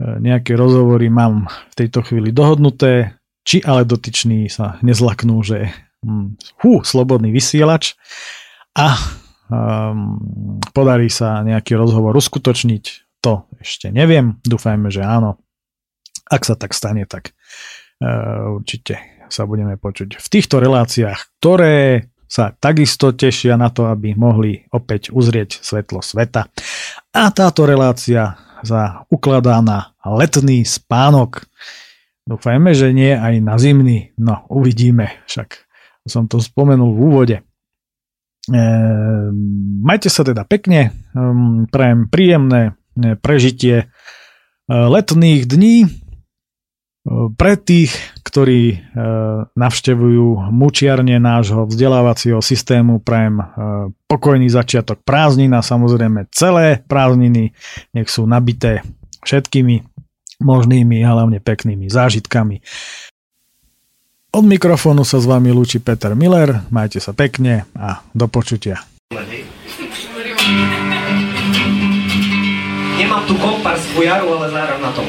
nejaké rozhovory mám v tejto chvíli dohodnuté, či ale dotyční sa nezlaknú, že hm, hú, slobodný vysielač a um, podarí sa nejaký rozhovor uskutočniť, to ešte neviem, dúfajme, že áno. Ak sa tak stane, tak uh, určite sa budeme počuť v týchto reláciách, ktoré sa takisto tešia na to, aby mohli opäť uzrieť svetlo sveta. A táto relácia sa ukladá na letný spánok. Dúfajme, že nie aj na zimný. No, uvidíme, však som to spomenul v úvode. E, majte sa teda pekne, ehm, prajem príjemné e, prežitie e, letných dní. E, pre tých, ktorí navštevujú mučiarne nášho vzdelávacieho systému, prajem pokojný začiatok prázdnin a samozrejme celé prázdniny nech sú nabité všetkými možnými hlavne peknými zážitkami. Od mikrofónu sa s vami lúči Peter Miller, majte sa pekne a do počutia. Nemám tu kompars fujaru, ale zároveň na tom.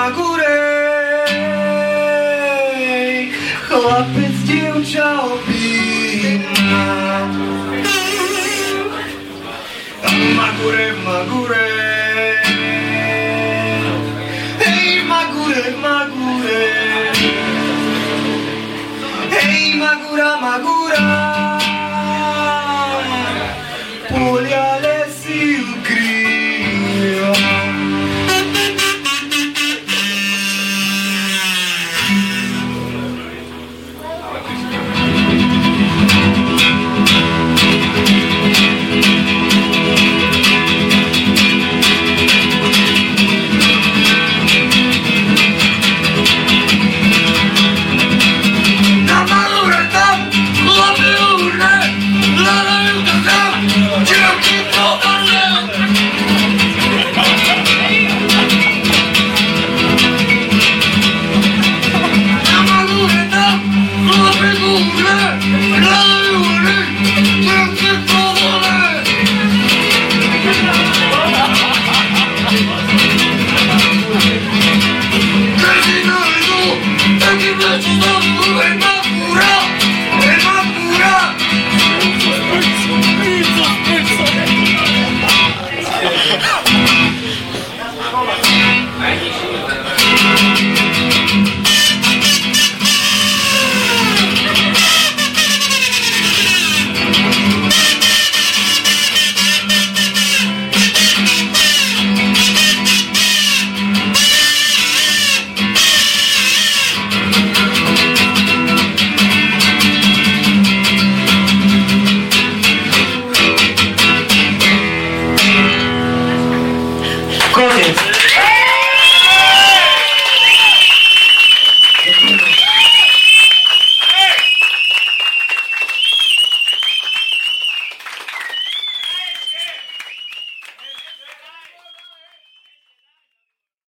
ma górę Chłopiec dziewczę opina Ma górę, ma górę Hej, ma górę, ma górę Hej, ma góra, ma góra